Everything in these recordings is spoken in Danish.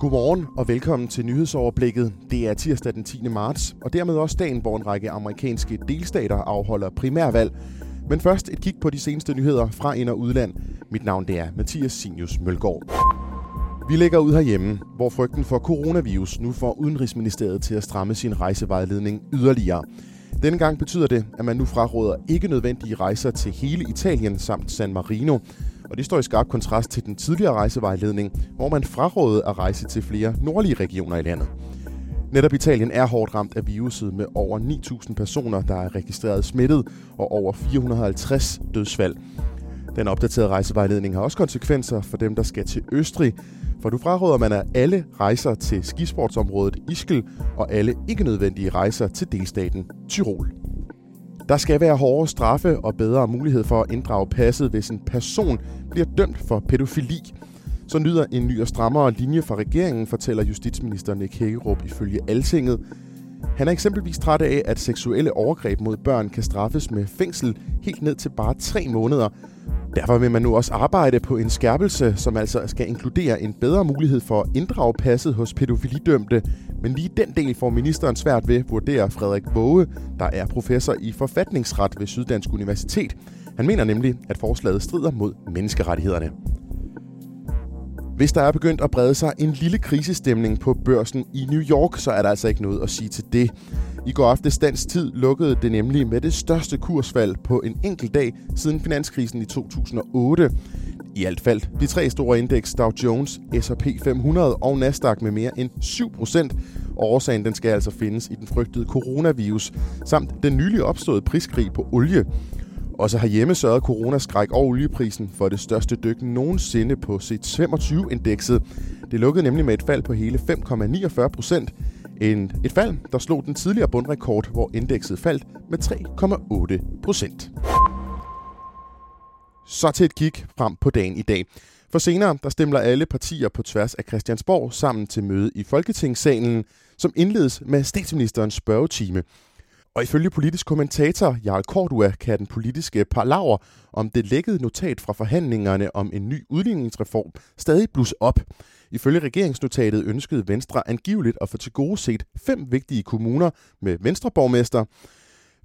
Godmorgen og velkommen til nyhedsoverblikket. Det er tirsdag den 10. marts, og dermed også dagen, hvor en række amerikanske delstater afholder primærvalg. Men først et kig på de seneste nyheder fra ind- og udland. Mit navn det er Mathias Sinius Mølgaard. Vi lægger ud herhjemme, hvor frygten for coronavirus nu får Udenrigsministeriet til at stramme sin rejsevejledning yderligere. Denne gang betyder det, at man nu fraråder ikke nødvendige rejser til hele Italien samt San Marino. Og det står i skarp kontrast til den tidligere rejsevejledning, hvor man frarådede at rejse til flere nordlige regioner i landet. Netop Italien er hårdt ramt af viruset med over 9.000 personer, der er registreret smittet, og over 450 dødsfald. Den opdaterede rejsevejledning har også konsekvenser for dem, der skal til Østrig, for du fraråder man af alle rejser til skisportsområdet Ischgl og alle ikke nødvendige rejser til delstaten Tyrol. Der skal være hårdere straffe og bedre mulighed for at inddrage passet, hvis en person bliver dømt for pædofili. Så nyder en ny og strammere linje fra regeringen, fortæller justitsminister Nick Hækkerup ifølge Altinget. Han er eksempelvis træt af, at seksuelle overgreb mod børn kan straffes med fængsel helt ned til bare tre måneder. Derfor vil man nu også arbejde på en skærpelse, som altså skal inkludere en bedre mulighed for at inddrage passet hos pædofilidømte. Men lige den del får ministeren svært ved, vurderer Frederik Våge, der er professor i forfatningsret ved Syddansk Universitet. Han mener nemlig, at forslaget strider mod menneskerettighederne. Hvis der er begyndt at brede sig en lille krisestemning på børsen i New York, så er der altså ikke noget at sige til det. I går aftes dansk tid lukkede det nemlig med det største kursfald på en enkelt dag siden finanskrisen i 2008. I alt faldt de tre store indeks Dow Jones, S&P 500 og Nasdaq med mere end 7 procent. Årsagen den skal altså findes i den frygtede coronavirus, samt den nylig opståede priskrig på olie. Også herhjemme sørgede coronaskræk og olieprisen for det største dyk nogensinde på C25-indekset. Det lukkede nemlig med et fald på hele 5,49 procent. En, et fald, der slog den tidligere bundrekord, hvor indekset faldt med 3,8 procent. Så til et kig frem på dagen i dag. For senere, der stemmer alle partier på tværs af Christiansborg sammen til møde i Folketingssalen, som indledes med statsministerens spørgetime. Og ifølge politisk kommentator Jarl Kordua kan den politiske palaver om det lækkede notat fra forhandlingerne om en ny udligningsreform stadig blus op. Ifølge regeringsnotatet ønskede Venstre angiveligt at få til gode set fem vigtige kommuner med Venstreborgmester.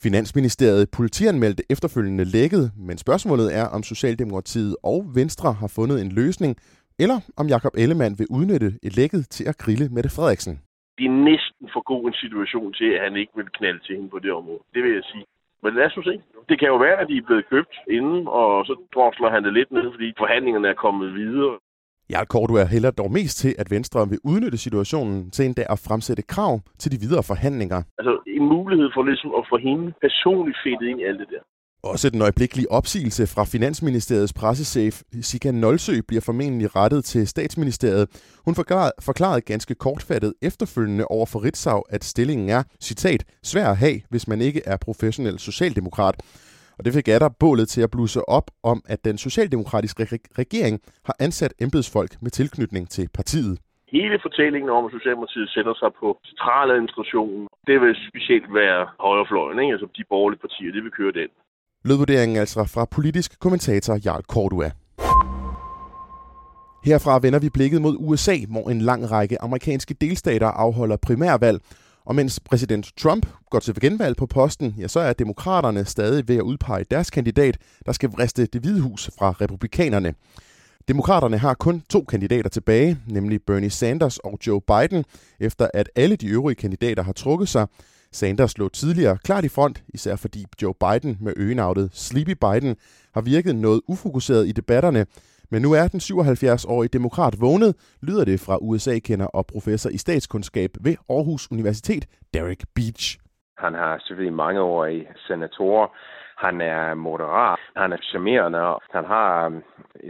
Finansministeriet politianmeldte efterfølgende lækket, men spørgsmålet er, om Socialdemokratiet og Venstre har fundet en løsning, eller om Jakob Ellemann vil udnytte et lækket til at grille Mette Frederiksen det er næsten for god en situation til, at han ikke vil knalde til hende på det område. Det vil jeg sige. Men lad os nu se. Det kan jo være, at de er blevet købt inden, og så drosler han det lidt ned, fordi forhandlingerne er kommet videre. Jarl Kortua hælder dog mest til, at Venstre vil udnytte situationen til en dag at fremsætte krav til de videre forhandlinger. Altså en mulighed for ligesom at få hende personligt fedtet ind i alt det der. Også den øjeblikkelige opsigelse fra Finansministeriets pressechef Sika Nolsø bliver formentlig rettet til statsministeriet. Hun forklarede, forklarede ganske kortfattet efterfølgende over for Ritzau, at stillingen er, citat, svær at have, hvis man ikke er professionel socialdemokrat. Og det fik Adder bålet til at blusse op om, at den socialdemokratiske regering har ansat embedsfolk med tilknytning til partiet. Hele fortællingen om, at Socialdemokratiet sætter sig på centraladministrationen, det vil specielt være højrefløjen, ikke? altså de borgerlige partier, det vil køre den. Lødvurderingen altså fra politisk kommentator Jarl Cordua. Herfra vender vi blikket mod USA, hvor en lang række amerikanske delstater afholder primærvalg. Og mens præsident Trump går til genvalg på posten, ja, så er demokraterne stadig ved at udpege deres kandidat, der skal vriste det hvide hus fra republikanerne. Demokraterne har kun to kandidater tilbage, nemlig Bernie Sanders og Joe Biden, efter at alle de øvrige kandidater har trukket sig. Sanders lå tidligere klart i front, især fordi Joe Biden med øgenavnet Sleepy Biden har virket noget ufokuseret i debatterne. Men nu er den 77-årige demokrat vågnet, lyder det fra USA-kender og professor i statskundskab ved Aarhus Universitet, Derek Beach. Han har selvfølgelig mange år i senatorer. Han er moderat, han er charmerende, han har um,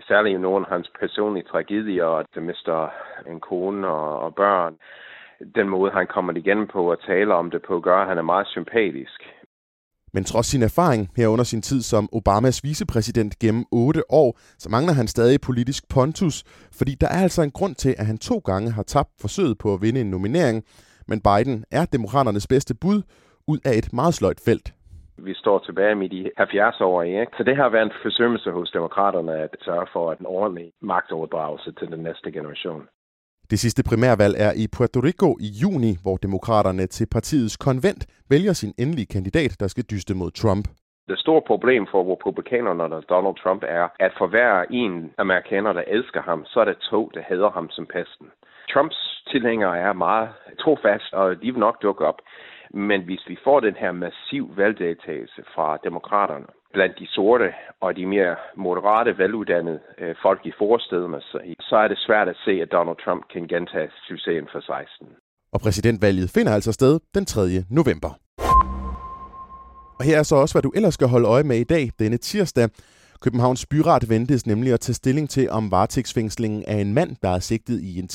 særligt nogle af hans personlige tragedier, at mister en kone og, og børn den måde, han kommer igen på at tale om det på, gør, at han er meget sympatisk. Men trods sin erfaring her under sin tid som Obamas vicepræsident gennem otte år, så mangler han stadig politisk pontus, fordi der er altså en grund til, at han to gange har tabt forsøget på at vinde en nominering, men Biden er demokraternes bedste bud ud af et meget sløjt felt. Vi står tilbage med de 70 år, ikke? Så det har været en forsømmelse hos demokraterne at sørge for en ordentlig magtoverdragelse til den næste generation. Det sidste primærvalg er i Puerto Rico i juni, hvor demokraterne til partiets konvent vælger sin endelige kandidat, der skal dyste mod Trump. Det store problem for republikanerne og Donald Trump er, at for hver en amerikaner, der elsker ham, så er der to, der hader ham som pesten. Trumps tilhængere er meget trofast, og de vil nok dukke op. Men hvis vi får den her massiv valgdeltagelse fra demokraterne, blandt de sorte og de mere moderate, veluddannede øh, folk i forstederne, så, så er det svært at se, at Donald Trump kan gentage succesen for 16. Og præsidentvalget finder altså sted den 3. november. Og her er så også, hvad du ellers skal holde øje med i dag, denne tirsdag. Københavns Byret ventes nemlig at tage stilling til, om varetægtsfængslingen af en mand, der er sigtet i en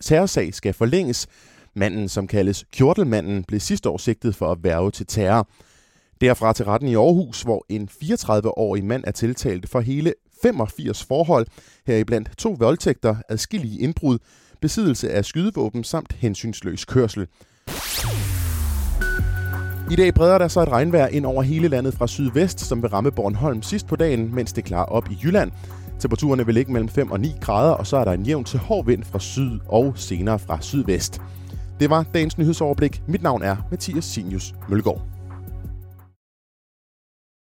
terrorsag, skal forlænges. Manden, som kaldes Kjortelmanden, blev sidste år sigtet for at værve til terror. Derfra til retten i Aarhus, hvor en 34-årig mand er tiltalt for hele 85 forhold, heriblandt to voldtægter, adskillige indbrud, besiddelse af skydevåben samt hensynsløs kørsel. I dag breder der sig et regnvejr ind over hele landet fra sydvest, som vil ramme Bornholm sidst på dagen, mens det klarer op i Jylland. Temperaturerne vil ligge mellem 5 og 9 grader, og så er der en jævn til hård vind fra syd og senere fra sydvest. Det var dagens nyhedsoverblik. Mit navn er Mathias Sinius Mølgaard.